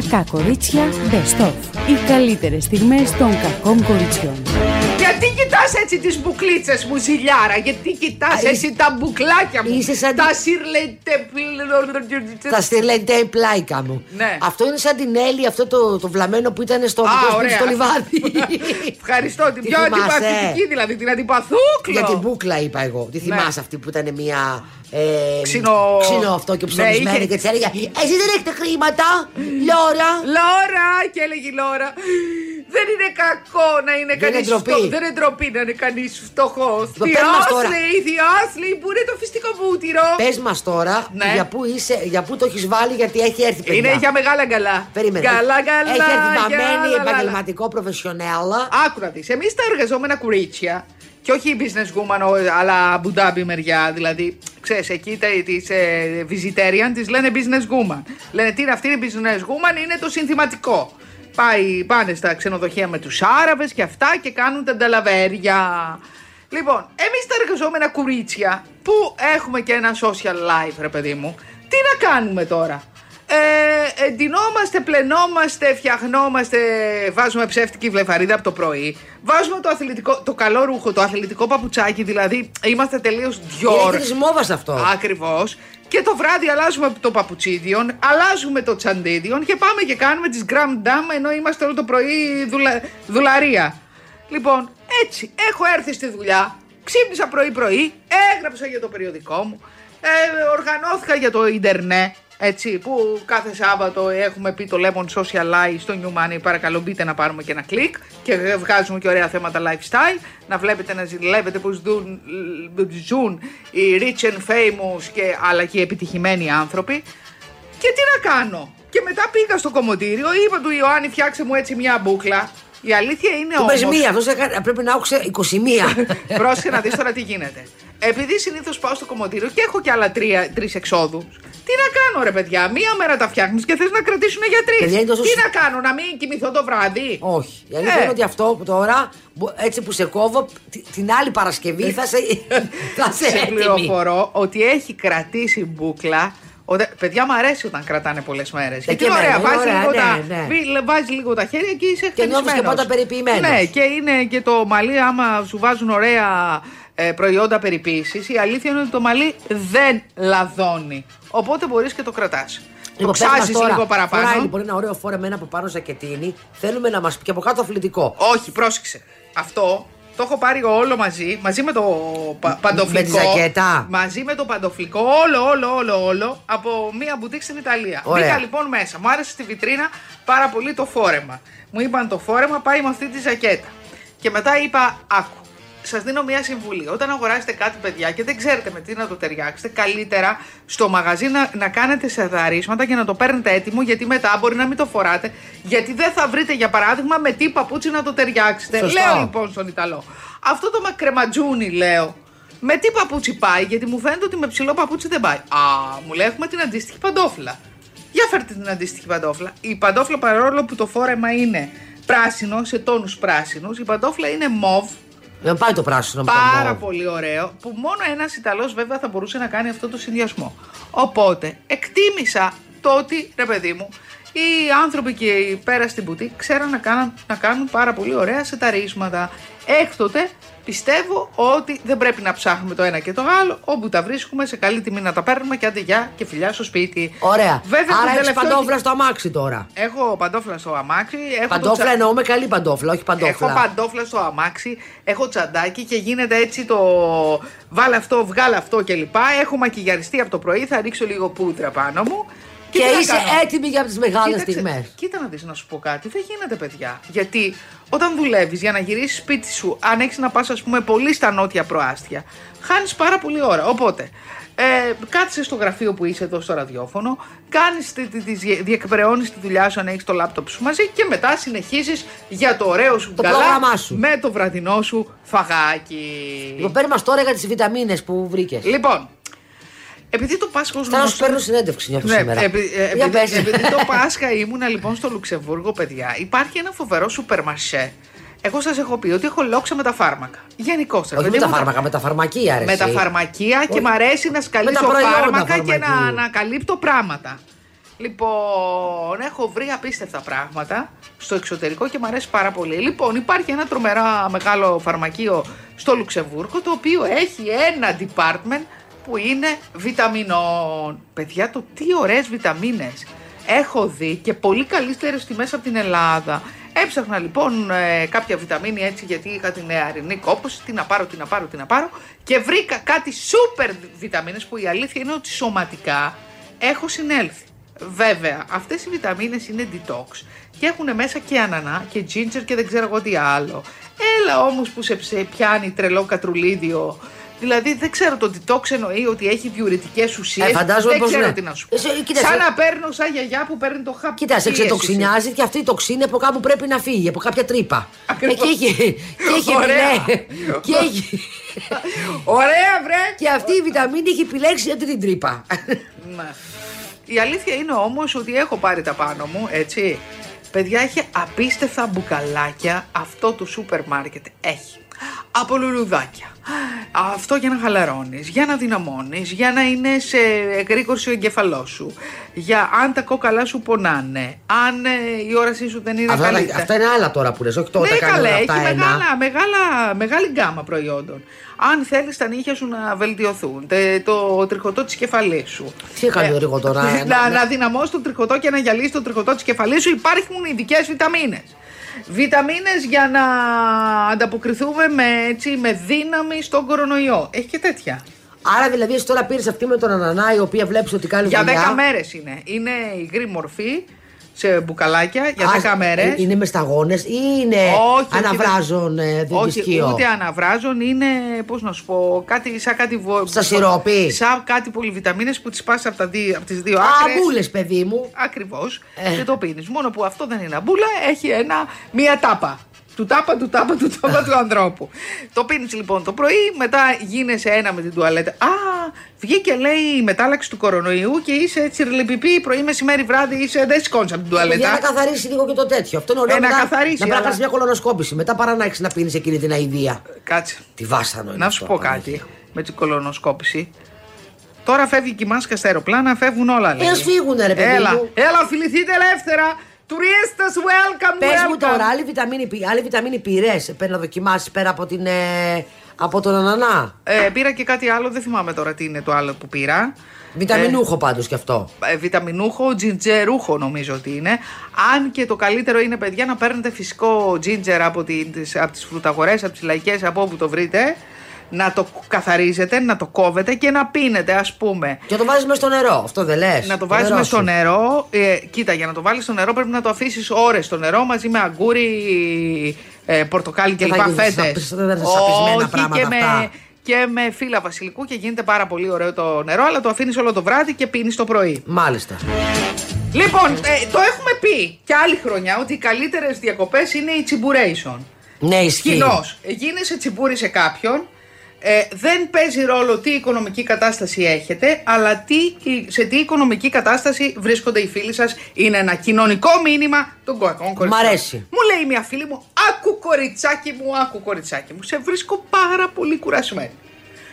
Κακά κορίτσια Best of. Οι καλύτερες στιγμές των κακών κοριτσιών. Γιατί κοιτάς έτσι τις μπουκλίτσες μου ζηλιάρα Γιατί κοιτάς Α, έτσι τα μπουκλάκια μου είσαι σαν Τα τη- σιρλετε Τα στυρλεντέ πλάικα μου. Ναι. Αυτό είναι σαν την Έλλη, αυτό το, το βλαμμένο που ήταν στο, Α, δικό σπίτι ωραία. στο λιβάδι. Ευχαριστώ την Τι πιο θυμάσαι; αντιπαθητική δηλαδή Την αντιπαθούκλο Για την μπούκλα είπα εγώ. Τι Ναι. θυμάσαι αυτή που ήταν μια. Ε, Ξινο- ξινό αυτό και Ναι, ψωνισμένη είχε- και της έλεγα Εσύ δεν έχετε χρήματα, Λόρα; Λόρα και έλεγε η Λόρα δεν είναι κακό να είναι Δεν είναι κανείς ντροπή. φτωχό. Δεν είναι ντροπή να είναι κανείς φτωχό. Λοιπόν, πες μας τώρα. λέει, θειός λέει, που είναι το φυστικό βούτυρο. Πες μας τώρα Ναι. για, πού είσαι, για πού το έχεις βάλει, γιατί έχει έρθει παιδιά. Είναι για μεγάλα γκαλά. Περίμενε. Γκαλά, γκαλά. Έχει έρθει βαμμένη, γκαλά, λαλα. επαγγελματικό, προφεσιονέλα. Άκου να δεις, εμείς τα εργαζόμενα κουρίτσια και όχι η business woman, ο- αλλά μπουντάμπι μεριά, δηλαδή, ξέρεις, εκεί τα, τις ε, vegetarian τις λένε business woman. Λένε τι είναι αυτή η business woman, είναι το συνθηματικό. Πάει, πάνε στα ξενοδοχεία με τους Άραβες και αυτά και κάνουν τα νταλαβέρια. Λοιπόν, εμείς τα εργαζόμενα κουρίτσια που έχουμε και ένα social life, ρε παιδί μου, τι να κάνουμε τώρα; Ε, εντυνόμαστε, πλενόμαστε, φτιαχνόμαστε, βάζουμε ψεύτικη βλεφαρίδα από το πρωί. Βάζουμε το, αθλητικό, το καλό ρούχο, το αθλητικό παπουτσάκι, δηλαδή είμαστε τελείως Είναι διόρ. τη μόβα αυτό. Ακριβώς. Και το βράδυ αλλάζουμε το παπουτσίδιον, αλλάζουμε το τσαντίδιον και πάμε και κάνουμε τις gram dam ενώ είμαστε όλο το πρωί δουλα... δουλαρία. Λοιπόν, έτσι, έχω έρθει στη δουλειά, ξύπνησα πρωί-πρωί, έγραψα για το περιοδικό μου, ε, οργανώθηκα για το ίντερνετ, έτσι, που κάθε Σάββατο έχουμε πει το Lemon Social Life στο New Money. Παρακαλώ μπείτε να πάρουμε και ένα κλικ και βγάζουμε και ωραία θέματα lifestyle. Να βλέπετε να ζηλεύετε που ζουν, ζουν οι rich and famous και, αλλά και οι επιτυχημένοι άνθρωποι. Και τι να κάνω. Και μετά πήγα στο κομμωτήριο, είπα του Ιωάννη φτιάξε μου έτσι μια μπούκλα. Η αλήθεια είναι Του όμως... πες μία, αυτό πρέπει να άκουσε 21. Πρόσεχε να δεις τώρα τι γίνεται. Επειδή συνήθως πάω στο κομμωτήριο και έχω και άλλα τρεις εξόδους. Τι να κάνω, ρε παιδιά. Μία μέρα τα φτιάχνεις και θες να κρατήσουν για τρει. Παιδιά, είναι τόσο Τι συ- να κάνω, να μην κοιμηθώ το βράδυ; Όχι. Η αλήθεια Ε. είναι ότι αυτό που τώρα, μπο- έτσι που σε κόβω, τη- την άλλη Παρασκευή θα σε, θα σε Σε έτοιμη. πληροφορώ ότι έχει κρατήσει μπουκλα. Οτε- παιδιά, μου αρέσει όταν κρατάνε πολλές μέρες. Γιατί και είναι ωραία, εμένα, είναι βάζεις ωραία, λίγο, ναι, τα, ναι. βι- βάζεις λίγο τα χέρια και είσαι Και νιώθεις και χτενισμένος. πάντα περιποιημένος. Ναι, και είναι και το μαλλί, άμα σου βάζουν ωραία ε, προϊόντα περιποίησης, η αλήθεια είναι ότι το μαλλί δεν λαδώνει. Οπότε μπορείς και το κρατάς. το Λοιπόν, πες μας ξάζεις τώρα, λίγο παραπάνω. Φοράει λοιπόν ένα ωραίο φόρεμα ένα από πάνω ζακετίνι. Θέλουμε να μας πει και από κάτω αθλητικό. Όχι, πρόσεξε. Αυτό το έχω πάρει όλο μαζί, μαζί με το πα- παντοφλικό. Με τη ζακέτα. Μαζί με το παντοφλικό, όλο, όλο, όλο, όλο, από μία μπουτίκ στην Ιταλία. Ωραία. Μπήκα λοιπόν μέσα. Μου άρεσε στη βιτρίνα πάρα πολύ το φόρεμα. Μου είπαν το φόρεμα πάει με αυτή τη ζακέτα. Και μετά είπα, άκου. Σας δίνω μια συμβουλή. Όταν αγοράσετε κάτι, παιδιά, και δεν ξέρετε με τι να το ταιριάξετε, καλύτερα στο μαγαζί να, να κάνετε σε δαρίσματα και να το παίρνετε έτοιμο, γιατί μετά μπορεί να μην το φοράτε. Γιατί δεν θα βρείτε, για παράδειγμα, με τι παπούτσι να το ταιριάξετε. Σωστό. Λέω λοιπόν στον Ιταλό. Αυτό το μακρεματζούνι, λέω. Με τι παπούτσι πάει, γιατί μου φαίνεται ότι με ψηλό παπούτσι δεν πάει. Α, μου λέει έχουμε την αντίστοιχη παντόφλα. Για φέρτε την αντίστοιχη παντόφλα. Η παντόφλα παρόλο που το φόρεμα είναι πράσινο, σε τόνους πράσινους, η παντόφλα είναι μοβ, Δεν πάει το πράσινο με το πάρα μόβ. πολύ ωραίο, που μόνο ένας Ιταλός βέβαια θα μπορούσε να κάνει αυτό το συνδυασμό. Οπότε, εκτίμησα το ότι, ρε παιδί μου, οι άνθρωποι και οι πέρα στην πουτή ξέραν να κάνουν, να κάνουν πάρα πολύ ωραία σεταρίσματα. Έκτοτε πιστεύω ότι δεν πρέπει να ψάχνουμε το ένα και το άλλο, όπου τα βρίσκουμε σε καλή τιμή να τα παίρνουμε και άντε γεια και φιλιά στο σπίτι. Ωραία. Βέβαια, Άρα τον έχεις τελευταίο- παντόφλα στο αμάξι τώρα. Έχω παντόφλα στο αμάξι. Έχω το Παντόφλα τσα- εννοούμε καλή παντόφλα, όχι παντόφλα. Έχω παντόφλα στο αμάξι, έχω τσαντάκι και γίνεται έτσι το βάλε αυτό, βγάλε αυτό κλπ. Έχω μακιγιαριστεί από το πρωί, θα ρίξω λίγο πούδρα πάνω μου. Και τι να είσαι κάνω; έτοιμη για τις μεγάλες Κοίταξε, στιγμές. Κοίτα να δεις να σου πω κάτι, δεν γίνεται παιδιά. Γιατί όταν δουλεύεις για να γυρίσεις σπίτι σου, αν έχεις να πας ας πούμε πολύ στα νότια προάστια, χάνεις πάρα πολύ ώρα. Οπότε, ε, κάτσε στο γραφείο που είσαι εδώ στο ραδιόφωνο, κάνεις, τη, τη, τη- διεκπαιρεώνεις τη δουλειά σου αν έχεις το λάπτοπ σου μαζί και μετά συνεχίζεις για το ωραίο σου Το γκαλά πρόγραμμά σου. με το βραδινό σου φαγάκι. Λοιπόν, παίρνει μας τώρα για τις βιταμίνες που βρήκες. Λοιπόν, επειδή το Πάσχα ως Θέλω να σου γνωστό- παίρνω συνέντευξη νιώθω ναι, σήμερα. επει- ε, Για επειδή, πες. επειδή το Πάσχα ήμουνα λοιπόν στο Λουξεμβούργο, παιδιά, υπάρχει ένα φοβερό σούπερ μαρσέ. Εγώ σας έχω πει ότι έχω λόξα με τα φάρμακα. Γενικώς. Όχι με τα φάρμακα, με τα φαρμακεία, ρε. Με τα εσύ. φαρμακεία και Όχι. μ' αρέσει να σκαλίσω προϊόντα φάρμακα και να φαρμακείου. ανακαλύπτω πράγματα. Λοιπόν, έχω βρει απίστευτα πράγματα στο εξωτερικό και μου αρέσει πάρα πολύ. Λοιπόν, υπάρχει ένα τρομερά μεγάλο φαρμακείο στο Λουξεμβούργο το οποίο έχει ένα department που είναι βιταμινών. Παιδιά, το τι ωραίες βιταμίνες έχω δει και πολύ καλύτερες τιμές από την Ελλάδα. Έψαχνα λοιπόν ε, κάποια βιταμίνη έτσι γιατί είχα την νεαρινή κόπωση, τι να πάρω, τι να πάρω, τι να πάρω και βρήκα κάτι σούπερ βιταμίνες που η αλήθεια είναι ότι σωματικά έχω συνέλθει. Βέβαια, αυτές οι βιταμίνες είναι detox και έχουν μέσα και ανανά και ginger και δεν ξέρω εγώ τι άλλο. Έλα όμως που σε ψε- πιάνει τρελό κατρουλίδιο Δηλαδή δεν ξέρω το detox εννοεί ότι έχει διουρητικές ουσίες. Ε, φαντάζομαι δεν πως ξέρω ναι. τι να σου Ε, πω. σε- κοίτα, Σαν σε- να παίρνω σαν γιαγιά που παίρνει το χάπι. Κοίτα, σε πίεσης. ξετοξινιάζει και αυτή η τοξίνη από κάπου πρέπει να φύγει, από κάποια τρύπα. Ακριβώς. Ε, και έχει. Και έχει Ωραία. επιλέ- και, έχει, Ωραία, βρε! και αυτή η βιταμίνη έχει επιλέξει αυτή την τρύπα. Ναι. Η αλήθεια είναι όμως ότι έχω πάρει τα πάνω μου, έτσι. Παιδιά, έχει απίστευτα μπουκαλάκια αυτό το σούπερ μάρκετ. Έχει. Από λουλουδάκια. Αυτό για να χαλαρώνεις, για να δυναμώνεις, για να είναι σε εγρήγορση ο εγκεφαλός σου. Για αν τα κόκαλά σου πονάνε, αν ε, η όρασή σου δεν είναι αυτά, καλύτερα. αυτά είναι άλλα τώρα που λες, όχι τώρα Ναι, τα κάνουν καλέ, αυτά έχει ένα. μεγάλα, μεγάλα, μεγάλη γκάμα προϊόντων. Αν θέλεις τα νύχια σου να βελτιωθούν, τε- το τριχωτό της κεφαλής σου. Τι έκανε ο Ρίγο τώρα, να, να- να, δυναμώσει το τριχωτό και να γυαλίσει το τριχωτό της κεφαλής σου, υπάρχουν ειδικές βιταμίνες. Βιταμίνες για να ανταποκριθούμε με, έτσι, με δύναμη στον κορονοϊό. Έχει και τέτοια. Άρα δηλαδή εσύ τώρα πήρες αυτή με τον Ανανά η οποία βλέπεις ότι κάνει Για δουλειά. 10 μέρες είναι. Είναι υγρή μορφή σε μπουκαλάκια για Α, 10 μέρε. ε, Είναι μες σταγόνε ή είναι Όχι, όχι, αναβράζων ε, Όχι, διδυσκείο. ούτε αναβράζουν, είναι, πώς να σου πω, κάτι σαν κάτι... βο- Στα σιρόπι. Σαν κάτι πολυβιταμίνες που τις πας από, τα δύο, από τις δύο Α, άκρες. μπούλε, παιδί μου. Ακριβώς. Ε. Και το πίνεις. Μόνο που αυτό δεν είναι αμπούλα, έχει ένα, μία τάπα. Του τάπα, του τάπα, του τάπα του ανθρώπου. Το πίνεις λοιπόν το πρωί, μετά γίνεσαι ένα με την τουαλέτα. Α, βγήκε λέει η μετάλλαξη του κορονοϊού και είσαι έτσι ρελεπιπί πρωί, μεσημέρι, βράδυ, είσαι, δεν σηκώνεις από την Για να τουαλέτα. καθαρίσει λίγο και το τέτοιο. Αυτό είναι ωραίο. Ε, να μετά καθαρίσει, Να πρέπει να αλλά- κάνει μια κολονοσκόπηση. Μετά παρά να έχεις να πίνεις εκείνη την αηδία. Κάτσε. Τη βάσανο είναι Να σου αυτό, πω απανάγια. κάτι με την κολονοσκόπηση. Τώρα φεύγει και η μάσκα στα αεροπλάνα, φεύγουν όλα λέει. Ε, ας φύγουνε, ρε παιδί έλα, μου. Έλα, φιληθείτε ελεύθερα. Τουρίστες, welcome, Πες μου welcome. τώρα, άλλη βιταμίνη, πη- άλλη βιταμίνη πήρες; Πρέπει να δοκιμάσεις πέρα από, την, ε, από τον Ανανά. Ε, πήρα και κάτι άλλο, δεν θυμάμαι τώρα τι είναι το άλλο που πήρα. Βιταμινούχο πάντως κι αυτό. Ε, βιταμινούχο, τζιντζερούχο νομίζω ότι είναι. Αν και το καλύτερο είναι, παιδιά, να παίρνετε φυσικό τζίντζερ από, την, τις, από τις φρουταγορές, από τις λαϊκές, από όπου το βρείτε. Να το καθαρίζετε, να το κόβετε και να πίνετε, ας πούμε. Και το βάζεις μέσα στο νερό. Αυτό δεν λες. Να το βάζουμε στο νερό. Ε, κοίτα, για να το βάλεις στο νερό πρέπει να το αφήσεις ώρες στο νερό μαζί με αγκούρι, ε, πορτοκάλι Δεν κλπ. θα γίνεις Φέτες. σαπ- δεν θα είναι σαπισμένα πράγματα και με, αυτά. και με φύλλα βασιλικού και γίνεται πάρα πολύ ωραίο το νερό, αλλά το αφήνεις όλο το βράδυ και πίνεις το πρωί. Μάλιστα. Λοιπόν, ε, το έχουμε πει και άλλη χρονιά ότι οι καλύτερες διακοπές είναι η τσιμπουρέισον. Ναι, ισχύει. Κοινώ, γίνεσαι τσιμπούρι σε κάποιον. Ε, δεν παίζει ρόλο τι οικονομική κατάσταση έχετε, αλλά τι, σε τι οικονομική κατάσταση βρίσκονται οι φίλοι σας. Είναι ένα κοινωνικό μήνυμα των κακών κοριτσιών. αρέσει. Μου λέει μια φίλη μου, άκου κοριτσάκι μου, άκου κοριτσάκι μου. Σε βρίσκω πάρα πολύ κουρασμένη.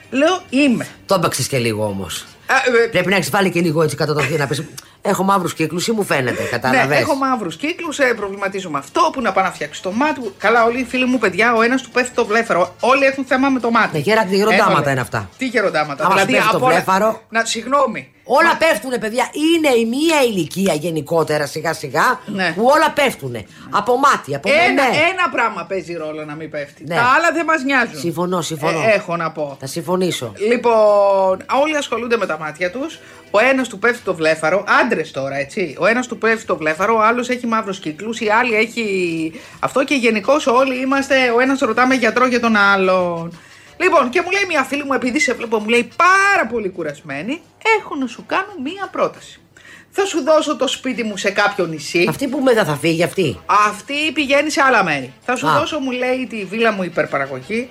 Λέω, είμαι. Το έπαιξες και λίγο όμως. Α, ε, Πρέπει να έχεις βάλει και λίγο έτσι κατά το θείο να πεις. Έχω μαύρους κύκλους ή μου φαίνεται, κατάλαβες; Ναι, έχω μαύρους κύκλους, ε, προβληματίζω με αυτό που να πάω να φτιάξει το μάτι. μου. Καλά, όλοι οι φίλοι μου, παιδιά, ο ένας του πέφτει το βλέφαρο. Όλοι έχουν θέμα με το μάτι. Ναι, γερα- γεροντάματα Έβαλε. είναι αυτά. Τι γεροντάματα. Άμα σου πέφτει το από όλα- βλέφαρο. Να, συγγνώμη. Όλα πέφτουνε, παιδιά. Είναι η μία ηλικία γενικότερα σιγά σιγά Ναι. που όλα πέφτουνε. Από μάτι, από Ένα, ναι. ένα πράγμα παίζει ρόλο να μην πέφτει. Ναι. Τα άλλα δεν μας νοιάζουν. Συμφωνώ, συμφωνώ. Ε, έχω να πω. Θα συμφωνήσω. Λοιπόν, όλοι ασχολούνται με τα μάτια τους. Ο ένας του πέφτει το βλέφαρο, άντρες τώρα, έτσι. Ο ένας του πέφτει το βλέφαρο, ο άλλος έχει μαύρους κύκλους, η άλλη έχει αυτό και γενικώς όλοι είμαστε. Ο ένας ρωτάμε γιατρό για τον άλλον. Λοιπόν, και μου λέει μια φίλη μου, επειδή σε βλέπω, μου λέει πάρα πολύ κουρασμένη, έχω να σου κάνω μία πρόταση. Θα σου δώσω το σπίτι μου σε κάποιο νησί. Αυτή που μετά θα φύγει αυτή. Αυτή πηγαίνει σε άλλα μέρη. Θα σου Α. δώσω, μου λέει, τη βίλα μου υπερπαραγωγή.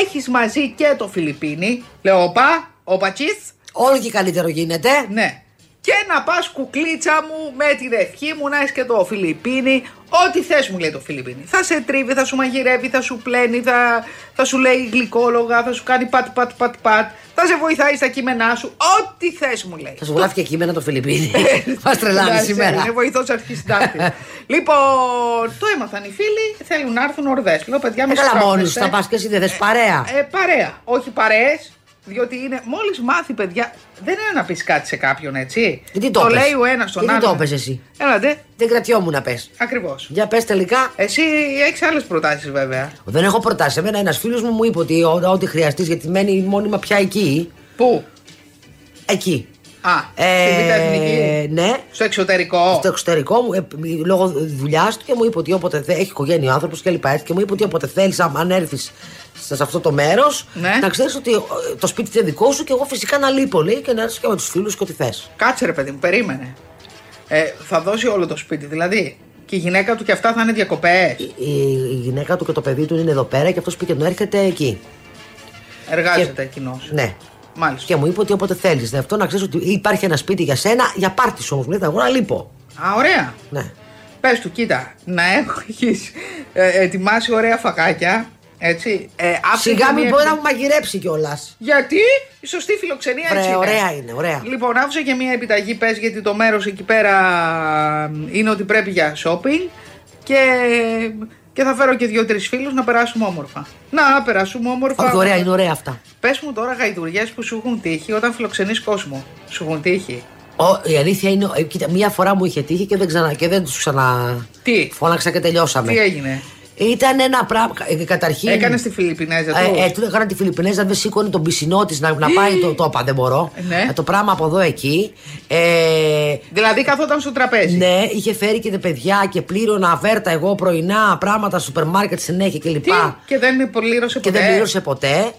Έχεις μαζί και το Φιλιππίνι. Λέω, όπα, όπα τσίθ. Όλο και καλύτερο γίνεται. Ναι. Και να πας κουκλίτσα μου με την ευχή μου να έχεις και το Φιλιππίνι. Ό,τι θες μου λέει το Φιλιππίνι. Θα σε τρίβει, θα σου μαγειρεύει, θα σου πλένει, θα, θα σου λέει γλυκόλογα, θα σου κάνει πατ πατ πατ πατ. Θα σε βοηθάει στα κείμενά σου. Ό,τι θες μου λέει. Θα σου γράφει και κείμενα το Φιλιππίνι. Μα τρελάνει Εντάξει, σήμερα. Είναι βοηθός αρχή συντάκτη. λοιπόν, το έμαθαν οι φίλοι, θέλουν να έρθουν ορδές. Λέω παιδιά, με Ε, Καλά, μόνοι σου θα πας και εσύ δεν θες παρέα. ε, παρέα. Όχι παρέες, διότι είναι. Μόλις μάθει, παιδιά, δεν είναι να πεις κάτι σε κάποιον, έτσι. Γιατί το το πες; λέει ο ένας στον Γιατί άλλον. το πες εσύ; Έλατε, Δεν κρατιόμουν να πες. ακριβώς. Για πες τελικά. Εσύ έχεις άλλες προτάσεις, βέβαια. Δεν έχω προτάσεις. Εμένα ένας φίλος μου μου είπε ότι ό- ό,τι χρειαστείς γιατί μένει μόνιμα πια εκεί. Πού; Εκεί. Α, στη Β' Εθνική. ναι. Στο εξωτερικό. Στο εξωτερικό μου, ε, λόγω δουλειάς του και μου είπε ότι όποτε θε, έχει οικογένεια ο άνθρωπος και λοιπά. έτσι, Και μου είπε ότι όποτε θέλεις, αν έρθεις σε αυτό το μέρος, Ναι. να ξέρεις ότι ε, το σπίτι είναι δικό σου και εγώ φυσικά να λείπω, λέει, και να έρθεις και με τους φίλους και ό,τι θες. Κάτσε ρε παιδί μου, περίμενε. Ε, θα δώσει όλο το σπίτι, δηλαδή. Και η γυναίκα του και αυτά θα είναι διακοπές. Η, η γυναίκα του και το παιδί του είναι εδώ πέρα και αυτός πήγε να έρχεται εκεί. Εργάζεται εκείνος. Ναι. Μάλιστα. Και μου είπε ότι όποτε θέλεις. Ναι, αυτό να ξέρεις ότι υπάρχει ένα σπίτι για σένα, για πάρτι όμως. Μου λέει, εγώ να λείπω. Α, ωραία. Ναι. Πες του, κοίτα, να έχεις ε, ετοιμάσει ωραία φακάκια, έτσι. Ε, άφησε Σιγά και μην μία μπορεί να επι- μου μαγειρέψει κιόλας. Γιατί; Η σωστή φιλοξενία έτσι Βρε, είναι. ωραία είναι, ωραία. Λοιπόν, άφησε και μία επιταγή, πες, γιατί το μέρος εκεί πέρα είναι ότι πρέπει για shopping και, και θα φέρω και δύο-τρεις φίλους να περάσουμε όμορφα. Να, περάσουμε όμορφα. Όχι, ωραία, είναι ωραία αυτά. Πες μου τώρα γαϊδουριές που σου έχουν τύχει όταν φιλοξενείς κόσμο. Σου έχουν τύχει; Ο, η αλήθεια είναι, ε, κοίτα, μία φορά μου είχε τύχει και δεν, ξανα, και δεν τους ξανα. Τι; Φώναξα και τελειώσαμε. Τι έγινε; Ήταν ένα πράγμα. ε, Καταρχήν. Έκανε τη Φιλιππινέζα τους. Ε, ε, του έκανα τη Φιλιππινέζα, δεν σήκωνε τον πισινό της να, να πάει. Το, το είπα, δεν μπορώ. Ναι. Ε, το πράγμα από εδώ εκεί. Ε, Δηλαδή καθόταν στο τραπέζι. ναι, είχε φέρει και τα παιδιά και πλήρωνα αβέρτα εγώ πρωινά πράγματα σούπερ μάρκετ συνέχεια κλπ. Τι, και δεν πλήρωσε Και ποτέ; δεν πλήρωσε ποτέ.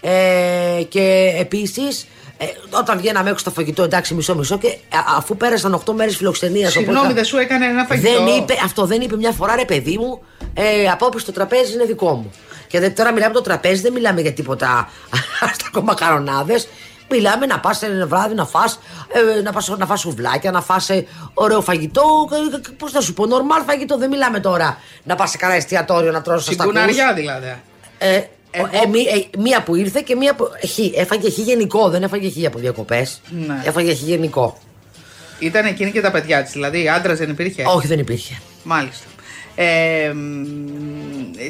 Ε, και επίσης, ε, όταν βγαίναμε έξω στο φαγητό, εντάξει, μισό-μισό, και α- αφού πέρασαν 8 μέρες φιλοξενίας. Συγγνώμη, δεν σου έκανε ένα φαγητό; Δεν είπε, αυτό δεν είπε μια φορά, ρε παιδί μου, ε, απόψε το τραπέζι είναι δικό μου. Και δε- τώρα μιλάμε το τραπέζι, δεν μιλάμε για τίποτα στα μακαρονάδε. Μιλάμε να πας ένα βράδυ να φας, ε, να πας, να φας σουβλάκια, να φας ε, ωραίο φαγητό. Πώς να σου πω, νορμάλ φαγητό. Δεν μιλάμε τώρα να πας σε κανένα εστιατόριο να τρώσει στα Συγκουναριά δηλαδή. ε, Εγώ- ε, μí- ε, μία που ήρθε και μία που. Χ, έφαγε χ γενικό, δεν έφαγε χ από διακοπές. Ναι. Έφαγε χ γενικό. Ήταν εκείνη και τα παιδιά της. Δηλαδή, άντρας δεν υπήρχε; Όχι, δεν υπήρχε. Μάλιστα. Ε, μ,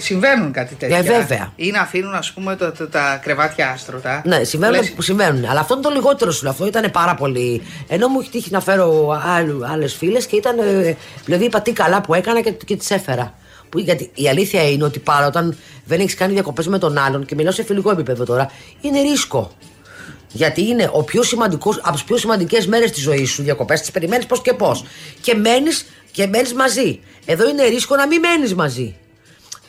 συμβαίνουν κάτι τέτοια. Ε, βέβαια. Ή να αφήνουν, ας πούμε, τα, τα, τα κρεβάτια άστρωτα. Ναι, συμβαίνουν Λες, που συμβαίνουν. Αλλά αυτό είναι το λιγότερο σου. Αυτό ήταν πάρα πολύ. Ενώ μου έχει τύχει να φέρω άλλες φίλες και ήταν. ε, Δηλαδή είπα τι καλά που έκανα και, και τις έφερα. Που, γιατί η αλήθεια είναι ότι πάρα όταν δεν έχεις κάνει διακοπές με τον άλλον και μιλάω σε φιλικό επίπεδο τώρα, είναι ρίσκο. Γιατί είναι ο πιο σημαντικός, από τις πιο σημαντικές μέρες της ζωής σου διακοπές, τις περιμένεις πώς και πώς. Και μένεις και μένεις μαζί. Εδώ είναι ρίσκο να μην μένεις μαζί.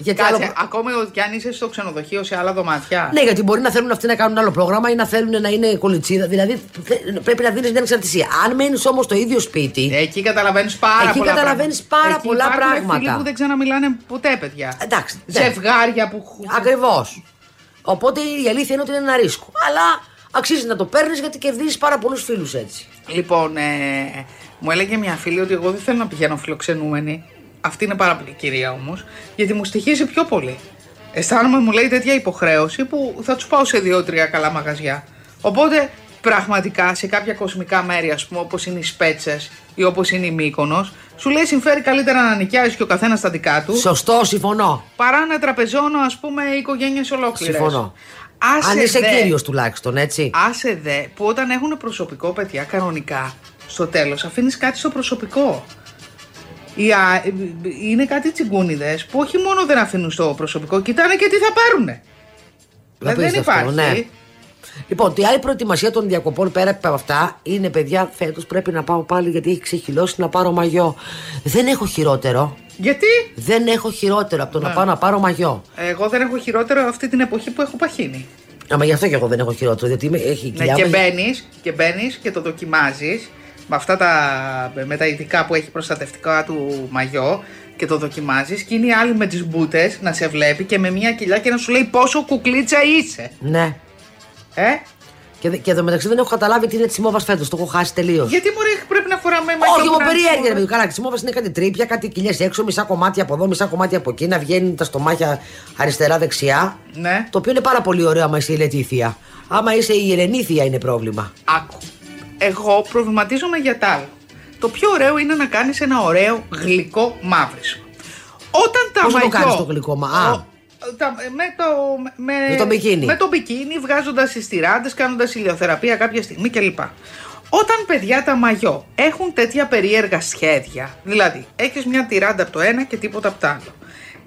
Γιατί Κάτσε, άλλο- ακόμη και αν είσαι στο ξενοδοχείο σε άλλα δωμάτια. ναι, γιατί μπορεί να θέλουν αυτοί να κάνουν άλλο πρόγραμμα ή να θέλουν να είναι κολιτσίδα. Δηλαδή θε- πρέπει να δίνεις μια εξαρτησία. Αν μένεις όμως στο ίδιο σπίτι. Εκεί καταλαβαίνεις πάρα Εκεί πολλά καταλαβαίνεις πράγματα. πάρα Εκεί πολλά υπάρχουν πράγματα. Φίλοι που δεν ξαναμιλάνε ποτέ, παιδιά. Εντάξει, ναι. Ζευγάρια που. Ακριβώς. Οπότε η αλήθεια είναι ότι είναι ένα ρίσκο. Αλλά αξίζει να το παίρνεις γιατί κερδίζεις πάρα πολλούς φίλους έτσι. Λοιπόν, ε, μου έλεγε μια φίλη ότι εγώ δεν θέλω να πηγαίνω φιλοξενούμενη. Αυτή είναι πάρα πολύ κυρία όμως, γιατί μου στοιχίζει πιο πολύ. Αισθάνομαι, μου λέει, τέτοια υποχρέωση που θα τους πάω σε δύο-τρία καλά μαγαζιά. Οπότε, πραγματικά σε κάποια κοσμικά μέρη, ας πούμε, όπως είναι οι Σπέτσες ή όπως είναι η Μύκονος, σου λέει συμφέρει καλύτερα να νοικιάζει και ο καθένας τα δικά του, Σωστό, συμφωνώ. παρά να τραπεζώνω, ας πούμε, οικογένειες ολόκληρες. Συμφωνώ. Αν είσαι κύριος τουλάχιστον, έτσι. Άσε δε που όταν έχουν προσωπικό παιδιά κανονικά, στο τέλος αφήνεις κάτι στο προσωπικό. Οι α- είναι κάτι τσιγκούνιδες που όχι μόνο δεν αφήνουν στο προσωπικό, κοιτάνε και τι θα πάρουνε. Δεν, δεν Απίστευτο, υπάρχει. ναι. Λοιπόν, τη άλλη προετοιμασία των διακοπών πέρα από αυτά είναι παιδιά, φέτος πρέπει να πάω πάλι γιατί έχει ξεχυλώσει να πάρω μαγιό. Δεν έχω χειρότερο. Γιατί; Δεν έχω χειρότερο από το Ναι. να πάω να πάρω μαγιό. εγώ δεν έχω χειρότερο αυτή την εποχή που έχω παχύνει. Άμα γι' αυτό και εγώ δεν έχω χειρότερο. Γιατί είμαι, έχει Ναι, κοιλιά και μου- μπαίνεις και, μπαίνεις και το δοκιμάζεις με αυτά τα με τα ειδικά που έχει προστατευτικά του μαγιό και το δοκιμάζεις και είναι η άλλη με τις μπούτες να σε βλέπει και με μια κοιλιά και να σου λέει πόσο κουκλίτσα είσαι. Ναι. Ε, Και, δε- και εδώ μεταξύ δεν έχω καταλάβει τι είναι της μόβα φέτος. Το έχω χάσει τελείως. Γιατί μωρέ πρέπει να φοράμε μαγιό. Όχι, που μου να είναι περιέργεια, ρε σίγουρο. παιδί. Καλά, τη μόβα είναι κάτι τρίπια, κάτι κοιλιές έξω, μισά κομμάτια από εδώ, μισά κομμάτια από εκεί, να βγαίνουν τα στομάχια αριστερά-δεξιά. Ναι. Το οποίο είναι πάρα πολύ ωραίο άμα είσαι η Λετήθια. Άμα είσαι η Ελενήθια είναι πρόβλημα. Άκου. Εγώ προβληματίζομαι για τα άλλο. Το πιο ωραίο είναι να κάνεις ένα ωραίο γλυκό μαύρισμα. Όταν τα Πώς να το μαγιό. κάνεις το γλυκό μα- α. Ο- τα- με, το, με, Με το μπικίνι. Με το μπικίνι, βγάζοντας τις τυράντες, κάνοντας ηλιοθεραπεία κάποια στιγμή κλπ. Όταν παιδιά τα μαγιό έχουν τέτοια περίεργα σχέδια, δηλαδή έχεις μια τιράντα από το ένα και τίποτα από το άλλο.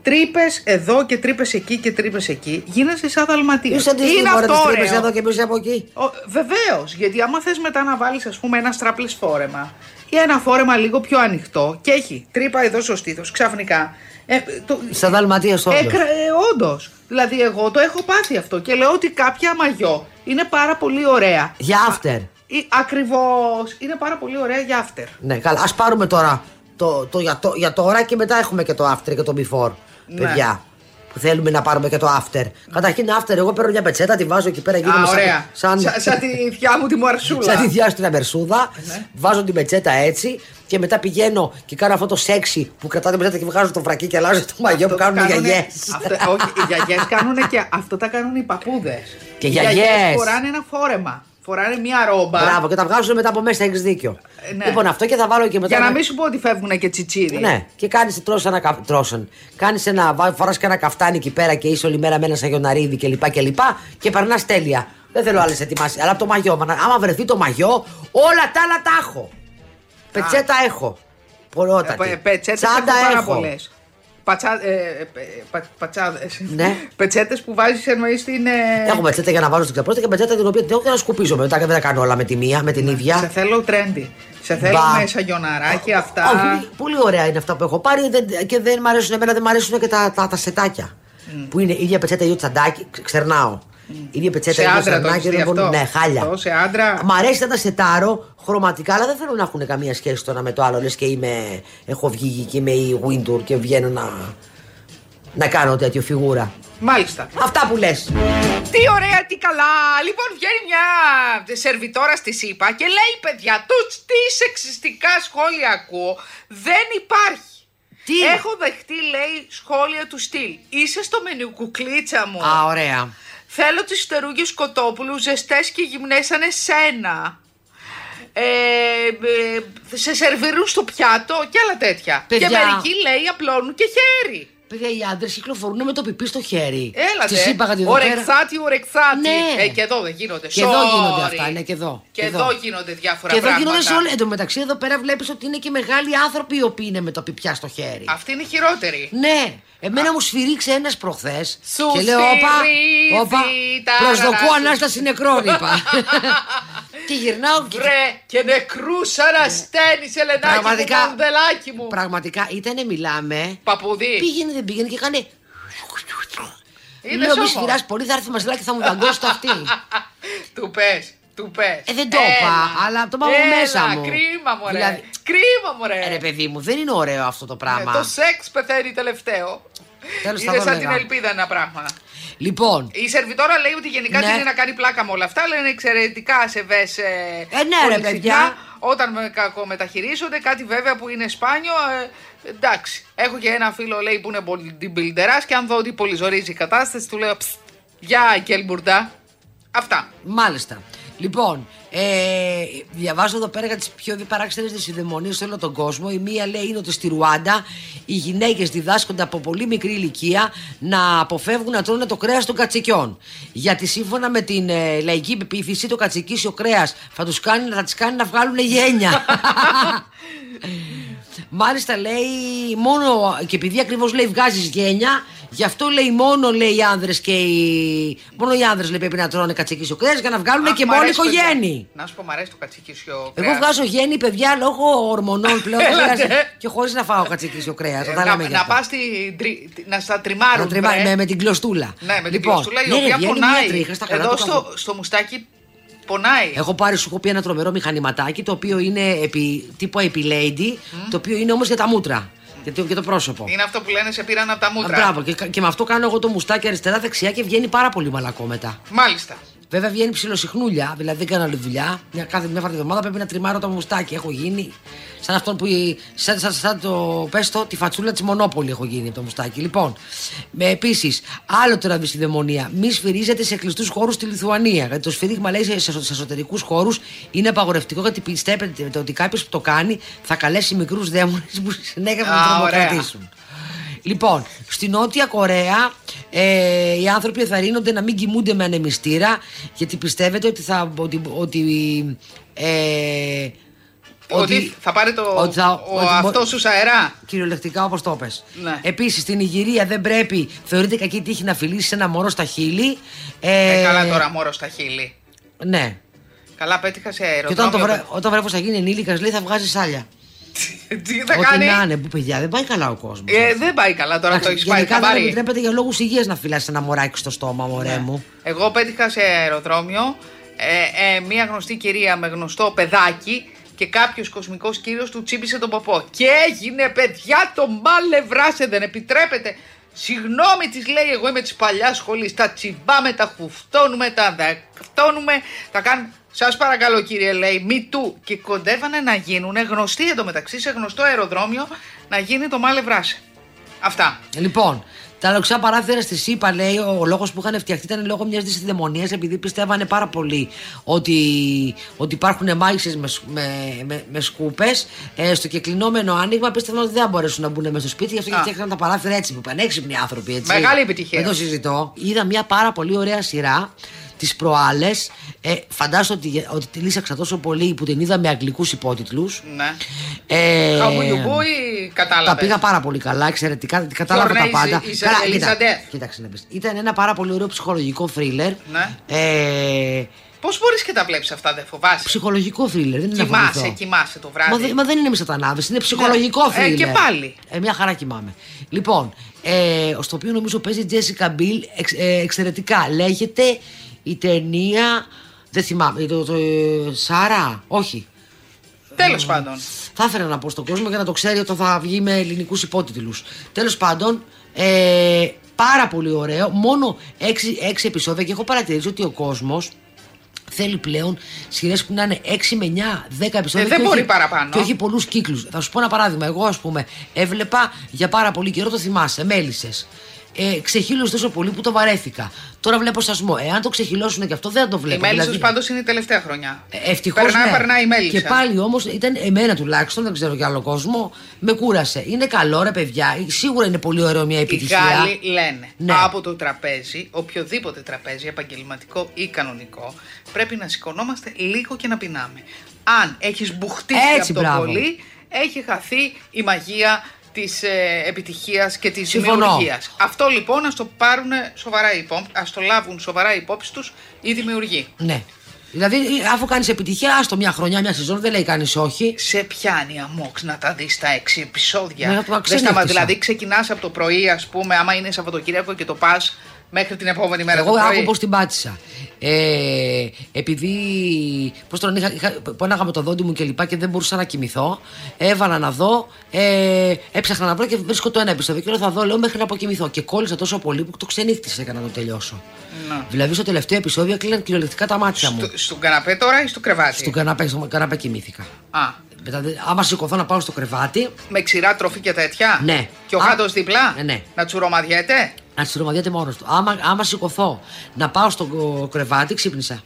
Τρύπες εδώ και τρύπες εκεί και τρύπες εκεί, γίνεσαι σαν δαλματία. Είσαι αντίστοιχη Είναι μωρέ, αυτό τις τρύπες ωραίο. εδώ και εμείς από εκεί. Βεβαίως, γιατί άμα θες μετά να βάλεις, ας πούμε, ένα strapless φόρεμα ή ένα φόρεμα λίγο πιο ανοιχτό και έχει τρύπα εδώ στο στήθος, ξαφνικά. Ε, το, Σαν δαλματία όντως. Έκρα, ε, όντως. Δηλαδή, εγώ το έχω πάθει αυτό και λέω ότι κάποια μαγιό είναι πάρα πολύ ωραία. Για after. Ακριβώς. Είναι πάρα πολύ ωραία για after. Ναι, καλά. Α πάρουμε τώρα το, το, για, το, για τώρα και μετά έχουμε και το after και το before. Ναι. Παιδιά. Που θέλουμε να πάρουμε και το after. Καταρχήν after, εγώ παίρνω μια πετσέτα, τη βάζω εκεί πέρα. Α, γίνομαι σαν- ωραία. Σαν, Σαν, σαν τη θιά μου τη μαρσούλα. σαν τη διάστηνα μερσούδα. Ναι. Βάζω την πετσέτα έτσι και μετά πηγαίνω και κάνω αυτό το σεξι που κρατάτε πετσέτα και βγάζω το βρακί και αλλάζω το μαγιό που Αυτό κάνουν οι κάνουνε- γιαγιές. αυτό- όχι, οι γιαγιές κάνουν και αυτό τα κάνουν οι παππούδες. Και οι γιαγιές. φοράνε ένα φόρεμα. Φοράνε μια ρόμπα. Μπράβο, και τα βγάζουν μετά από μέσα, έχεις δίκιο. Ε, ναι. Λοιπόν, αυτό και θα βάλω και μετά. Για να ένα- μην σου πω ότι φεύγουν και τσιτσίρι. Ναι, και κάνεις τρώσει ένα κα... τρώσαν. Κάνεις ένα. Φοράς και ένα καφτάνι εκεί πέρα και είσαι όλη μέρα με ένα σαγιοναρίδι κλπ. Και, και, και περνάς τέλεια. Δεν θέλω άλλες ετοιμάσεις. Αλλά από το μαγιό. μα, Άμα βρεθεί το μαγιό, όλα τα άλλα τα έχω. Πετσέτα έχω. Πολλότατη. Ε, Πετσέτε Τσάντα έχω πάρα έχω. πολλές. Πατσά, ε, ε, πα, πατσάδες. Ναι. Πετσέτες που βάζεις εννοείς στην. ε, Έχω πετσέτα για να βάλω στην ξαπρόστα και πετσέτα την οποία την έχω και να σκουπίζω μετά και δεν τα κάνω όλα με τη μία, με την Σε ίδια. θέλω trendy. Σε θέλω Μπα. με σαγιοναράκι αυτά. Όχι, πολύ ωραία είναι αυτά που έχω πάρει δεν- και δεν μ' αρέσουν εμένα, δεν μ' αρέσουν και τα, τα, τα σετάκια. Που είναι ίδια πετσέτα, ίδιο τσαντάκι, ξε- ξερνάω. Ίδια πετσέτα, Σε ίδιο άντρα το τσαντάκι, έχεις δει δεν μπορούν- αυτό; Ναι, χάλια. Αυτό σε άντρα. Μ' αρέσει να τα σετάρω χρωματικά, αλλά δεν θέλω να έχουν καμία σχέση το ένα με το άλλο. Λες και είμαι, έχω βγει και είμαι η Wintour και βγαίνω να, να κάνω τέτοιο φιγούρα. Μάλιστα. Αυτά που λες. Τι ωραία, τι καλά. Λοιπόν, βγαίνει μια σερβιτόρα στη ΣΥΠΑ και λέει, παιδιά, του τι σεξιστικά σχόλια ακούω. Δεν υπάρχει. Τι; Έχω δεχτεί, λέει, σχόλια του στυλ. Είσαι στο μενού κουκλίτσα μου. Α, ωραία. Θέλω τις φτερούγες κοτόπουλου ζεστές και γυμνές σαν εσένα. Ε, ε, σε σερβίρουν στο πιάτο και άλλα τέτοια. Παιδιά. Και μερικοί λέει απλώνουν και χέρι. Παιδιά, οι άντρες κυκλοφορούν με το πιπί στο χέρι. Έλα Τις είπα κάτι εδώ πέρα. Ορεξάτι, ορεξάτι. Ναι. Ε, και εδώ δεν γίνονται. Και εδώ Sorry. γίνονται αυτά, ναι, και εδώ. Και εδώ γίνονται διάφορα Και εδώ πράγματα. γίνονται σε όλα. Εν τω μεταξύ, εδώ πέρα βλέπεις ότι είναι και μεγάλοι άνθρωποι οι οποίοι είναι με το πιπιά στο χέρι. Αυτή είναι η χειρότερη. Ναι, εμένα μου σφυρίξε ένας προχθές. Σου Και λέω, όπα, σφυρίζει όπα, τα προσδοκώ ραρά σου». ανάσταση νεκρών, είπα. και γυρνάω και. Βρε και νεκρού ανασταίνει, Ελενάκη Πραγματικά. μου, μανδελάκι μου. Πραγματικά, ήτανε μιλάμε. Παπουδί. Πήγαινε, δεν πήγαινε και έκανε. Είναι Λέω, μη σώμα. σφυράς πολύ, θα έρθει μαζελάκι και θα μου δαγκώσει το αυτί. Του πες, του πες. Ε, δεν το είπα, αλλά το πάω μέσα μου. Κρίμα μου, ρε. Δηλαδή- Κρίμα μου, ρε. Ε, ρε παιδί μου, δεν είναι ωραίο αυτό το Ε, πράγμα. το σεξ πεθαίνει τελευταίο. Τέλος, θα είναι το σαν λέγα. την ελπίδα ένα πράγμα. Λοιπόν, Η σερβιτόρα λέει ότι γενικά Ναι. την είναι να κάνει πλάκα με όλα αυτά, αλλά είναι εξαιρετικά σεβέ. Ε, ναι, ρε, παιδιά. Όταν με κακομεταχειρίζονται, κάτι βέβαια που είναι σπάνιο. Ε, εντάξει. Έχω και ένα φίλο λέει που είναι bodybuilder και αν δω ότι πολύ ζορίζει η κατάσταση, του λέω «Ψ, Γεια, Κελμπουρντά. Αυτά. Μάλιστα. Λοιπόν, ε, διαβάζω εδώ πέρα για τις πιο παράξενες δυσυδαιμονίε σε όλο τον κόσμο. Η μία λέει είναι ότι στη Ρουάντα οι γυναίκες διδάσκονται από πολύ μικρή ηλικία να αποφεύγουν να τρώνε το κρέας των κατσικιών. Γιατί σύμφωνα με την ε, λαϊκή πεποίθηση, το κατσικίσιο κρέας θα, τους κάνει, θα τις κάνει να βγάλουν γένια. Μάλιστα λέει μόνο και επειδή ακριβώς λέει βγάζεις γένια, γι' αυτό λέει μόνο λέει οι άνδρες και οι. Μόνο οι άνδρες λέει πρέπει να τρώνε κατσικίσιο κρέας για να βγάλουν Αχ, και μ' μόνοι αρέσει, παιδιά. οικογένειοι. Να σου πω, μ' αρέσει το κατσικίσιο Εγώ κρέας. βγάζω γέννη, παιδιά, λόγω ορμονών πλέον. δεν Έλατε. χρειάζεται- και χωρίς να φάω κατσικίσιο κρέας. Ε, τα να, λέμε για να αυτό. πας στη- τρι- να στα τριμάρουν. Να τριμά- βρε. με, με την κλωστούλα. Ναι, με την λοιπόν, κλωστούλα η ναι, ρε, οποία βγαίνει πονάει. μια τρίχα στα καλά Εδώ του στο, καθού. στο μουστάκι πονάει. Έχω πάρει, σου έχω πει ένα τρομερό μηχανηματάκι το οποίο είναι επί, τύπου επιλέιντι, το οποίο είναι όμως για τα μούτρα. Για το, για το πρόσωπο. Είναι αυτό που λένε σε πήραν από τα Α, μούτρα. Μπράβο, και, και με αυτό κάνω εγώ το μουστάκι αριστερά-δεξιά και βγαίνει πάρα πολύ μαλακό μετά. Μάλιστα. Βέβαια βγαίνει ψιλοσυχνούλια, δηλαδή δεν κάνω άλλη δουλειά. Μια, κάθε μια φορά τη εβδομάδα πρέπει να τριμάρω το μουστάκι. Έχω γίνει σαν αυτόν που. σαν, σαν, σαν το πες το, τη φατσούλα της Μονόπολη έχω γίνει από το μουστάκι. Λοιπόν, επίσης, άλλο τώρα στη δαιμονία. Μη σφυρίζετε σε κλειστούς χώρους στη Λιθουανία. Γιατί το σφυρίγμα λέει σε, σε εσωτερικούς χώρους είναι απαγορευτικό γιατί πιστεύετε ότι κάποιος που το κάνει θα καλέσει μικρούς δαίμονες που συνέχεια θα Α, τον ωραία. Τρομοκρατήσουν. Λοιπόν, στη Νότια Κορέα ε, οι άνθρωποι εθαρρύνονται να μην κοιμούνται με ανεμιστήρα γιατί πιστεύετε ότι θα. Ότι, ότι, ε, Ότι, θα πάρει το, ότι θα- ο ότι μπο- αυτός σου αερά. Κυριολεκτικά όπως το πες. Ναι. Επίσης, στην Ιγυρία δεν πρέπει, θεωρείται κακή τύχη να φιλήσεις ένα μωρό στα χείλη. Ε, καλά τώρα μόρο στα χείλη. Ναι. Καλά πέτυχα σε Και όταν, το αεροδρόμιο. βρε, όταν βρέφος θα γίνει ενήλικας, λέει θα βγάζεις σάλια. Τι θα Ό,τι κάνει; να είναι, που παιδιά, δεν πάει καλά ο κόσμος. Ε, δεν πάει καλά τώρα, το έχεις πάει Γενικά δεν χαμπάρι. επιτρέπεται για λόγους υγείας να φυλάσει ένα μωράκι στο στόμα, μωρέ μου. Εγώ πέτυχα σε αεροδρόμιο ε, ε, μία γνωστή κυρία με γνωστό παιδάκι και κάποιος κοσμικός κύριος του τσίπησε τον ποπό. Και έγινε παιδιά το μάλευράσε δεν επιτρέπεται. Συγγνώμη της λέει εγώ είμαι της παλιάς σχολής. Τα τσιμπάμε, τα χουφτώνουμε, τα δακτώνουμε, τα κάνουμε. Σας παρακαλώ κύριε λέει μη του. Και κοντεύανε να γίνουν γνωστοί εντωμεταξύ σε γνωστό αεροδρόμιο να γίνει το μάλευράσε. Αυτά. Λοιπόν, τα λοξά παράθυρα στη ΣΥΠΑ λέει ο, ο λόγος που είχαν φτιαχτεί ήταν λόγω μιας δυσδαιμονία επειδή πιστεύανε πάρα πολύ ότι, ότι υπάρχουν μάγισσε με, σ- με, με, με σκούπες. Ε, στο κεκλεινόμενο άνοιγμα πίστευαν ότι δεν θα μπορέσουν να μπουν μέσα στο σπίτι γι' αυτό και Α. φτιάξαν τα παράθυρα έτσι που πανέξυπνοι άνθρωποι. Έτσι. Μεγάλη επιτυχία. Δεν το συζητώ. Είδα μια πάρα πολύ ωραία σειρά τις προάλλες. Ε, φαντάζομαι ότι, ότι τη λύσαξα τόσο πολύ που την είδα με αγγλικούς υπότιτλους. Ναι. Ε, Χαμπουλιουμπού ή κατάλαβες; τα πήγα πάρα πολύ καλά, εξαιρετικά. Κατάλαβα Ποιο τα είναι, πάντα. η- η- η- Καλά, η κοίτα, Ελίζαντεφ. κοίταξε να πεις. Ήταν ένα πάρα πολύ ωραίο ψυχολογικό θρίλερ. Ναι. Ε, Πώς μπορείς και τα βλέπεις αυτά, δεν φοβάσαι; ψυχολογικό θρίλερ, δεν είναι να Κοιμάσαι, φοβηθώ. κοιμάσαι το βράδυ. Μα, δεν- μα δεν είναι με σατανάδες, είναι ψυχολογικό Ναι. Ε, θρίλερ. και πάλι. Ε, μια χαρά κοιμάμαι. Λοιπόν, ε, στο οποίο νομίζω παίζει η Jessica Biel εξ, ε, εξαιρετικά. Λέγεται η ταινία. Δεν θυμάμαι. Το, το, ε, Σάρα, όχι. Τέλος πάντων. Θα ήθελα να πω στον κόσμο για να το ξέρει όταν θα βγει με ελληνικούς υπότιτλους. Τέλος πάντων, ε, πάρα πολύ ωραίο. Μόνο έξι, έξι επεισόδια και έχω παρατηρήσει ότι ο κόσμος θέλει πλέον σειρές που να είναι 6 με 9, 10 επεισόδια. Ε, δεν και μπορεί όχι- παραπάνω. Και όχι πολλούς κύκλους. Θα σου πω ένα παράδειγμα. Εγώ, ας πούμε, έβλεπα για πάρα πολύ καιρό, το θυμάσαι, μέλισσες. Ε, ξεχύλωσε τόσο πολύ που το βαρέθηκα. Τώρα βλέπω σασμό. Εάν το ξεχυλώσουν και αυτό δεν θα το Η βλέπω. Μέλισσα Δηλαδή- πάντως είναι η τελευταία χρονιά. Ευτυχώς. Περνά, ναι. περνάει η Μέλισσα. Και πάλι όμως ήταν εμένα τουλάχιστον, δεν ξέρω για άλλο κόσμο, με κούρασε. Είναι καλό ρε παιδιά. Σίγουρα είναι πολύ ωραίο μια Οι επιτυχία. Γάλλοι λένε Ναι. από το τραπέζι, οποιοδήποτε τραπέζι, επαγγελματικό ή κανονικό, πρέπει να σηκωνόμαστε λίγο και να πεινάμε. Αν έχεις μπουχτίσει Έτσι, από το μπράβο. πολύ, έχει χαθεί η μαγεία της ε, επιτυχίας και της Συμφωνώ. δημιουργίας. Αυτό λοιπόν ας το πάρουν σοβαρά υπόψη, ας το λάβουν σοβαρά υπόψη τους οι δημιουργοί. Ναι. Δηλαδή, αφού κάνεις επιτυχία, άστο μια χρονιά, μια σεζόν, δεν λέει κανείς όχι. Σε πιάνει αμόξ να τα δεις τα έξι επεισόδια. Ναι, να το Δεν αξενύχτησα. σταμα- δηλαδή, ξεκινάς από το πρωί, ας πούμε, άμα είναι Σαββατοκύριακο και το πας μέχρι την επόμενη μέρα. Εγώ το πρωί. άκου πώ την πάτησα. Ε, επειδή. Πώς τον είχα, είχα, πόναγα με το δόντι μου και λοιπά και δεν μπορούσα να κοιμηθώ. Έβαλα να δω. Ε, έψαχνα να βρω και βρίσκω το ένα επεισόδιο. Και λέω θα δω, λέω μέχρι να αποκοιμηθώ. Και κόλλησα τόσο πολύ που το ξενύχτησε για να το τελειώσω. Να. Δηλαδή στο τελευταίο επεισόδιο κλείναν κυριολεκτικά τα μάτια μου. Στο, στον καναπέ τώρα ή στο κρεβάτι; Στον καναπέ, στον καναπέ κοιμήθηκα. Α, Μετά, δε- άμα σηκωθώ να πάω στο κρεβάτι, με ξηρά τροφή και τέτοια; Ναι. Και ο Α, γάτο δίπλα; ναι, ναι. Να τσουρομαδιέται. Να τσιρομαδιάται μόνος του. Άμα, άμα σηκωθώ να πάω στο κο- κρεβάτι, ξύπνησα.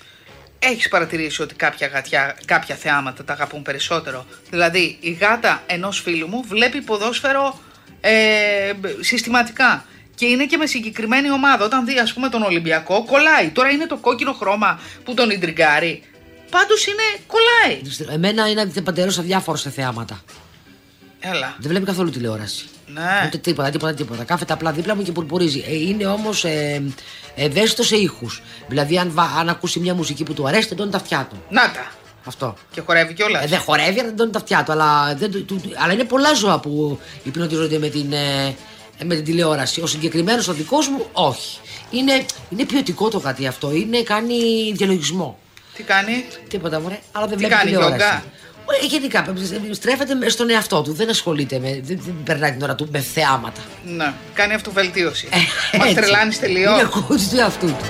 Έχεις παρατηρήσει ότι κάποια γατιά, κάποια θεάματα τα αγαπούν περισσότερο; Δηλαδή, η γάτα ενός φίλου μου βλέπει ποδόσφαιρο ε, συστηματικά. Και είναι και με συγκεκριμένη ομάδα. Όταν δει, ας πούμε, τον Ολυμπιακό, κολλάει. Τώρα είναι το κόκκινο χρώμα που τον ιντριγκάρει. Πάντως είναι, κολλάει. Εμένα είναι παντερό αδιάφορο σε θεάματα. Έλα. Δεν βλέπει καθόλου τηλεόραση. Ναι. Ούτε τίποτα, τίποτα, τίποτα. Κάθεται απλά δίπλα μου και πουρπουρίζει. Ε, είναι όμως ε, ευαίσθητος σε ήχους. Δηλαδή, αν, βα- αν ακούσει μια μουσική που του αρέσει, τεντώνει τα αυτιά του. Να τα. Αυτό. Και χορεύει κιόλας. Ε, δεν χορεύει, αλλά τεντώνει τα αυτιά του. Αλλά, δεν, του- του- αλλά είναι πολλά ζώα που υπνοτίζονται με την, ε, με την τηλεόραση. Ο συγκεκριμένος ο δικός μου, όχι. Είναι, είναι ποιοτικό το κάτι αυτό. Είναι, κάνει διαλογισμό. Τι κάνει; Τίποτα μωρέ, αλλά δεν Τι βλέπει κάνει, τηλεόραση. γιόγκα; Ε, γενικά, στρέφεται με- στον εαυτό του. Δεν ασχολείται με. Δεν, δεν περνάει την ώρα του με θεάματα. Ναι. Κάνει αυτοβελτίωση. Ε, Μας έτσι. τρελάνεις τελείως. Είναι coach του εαυτού του.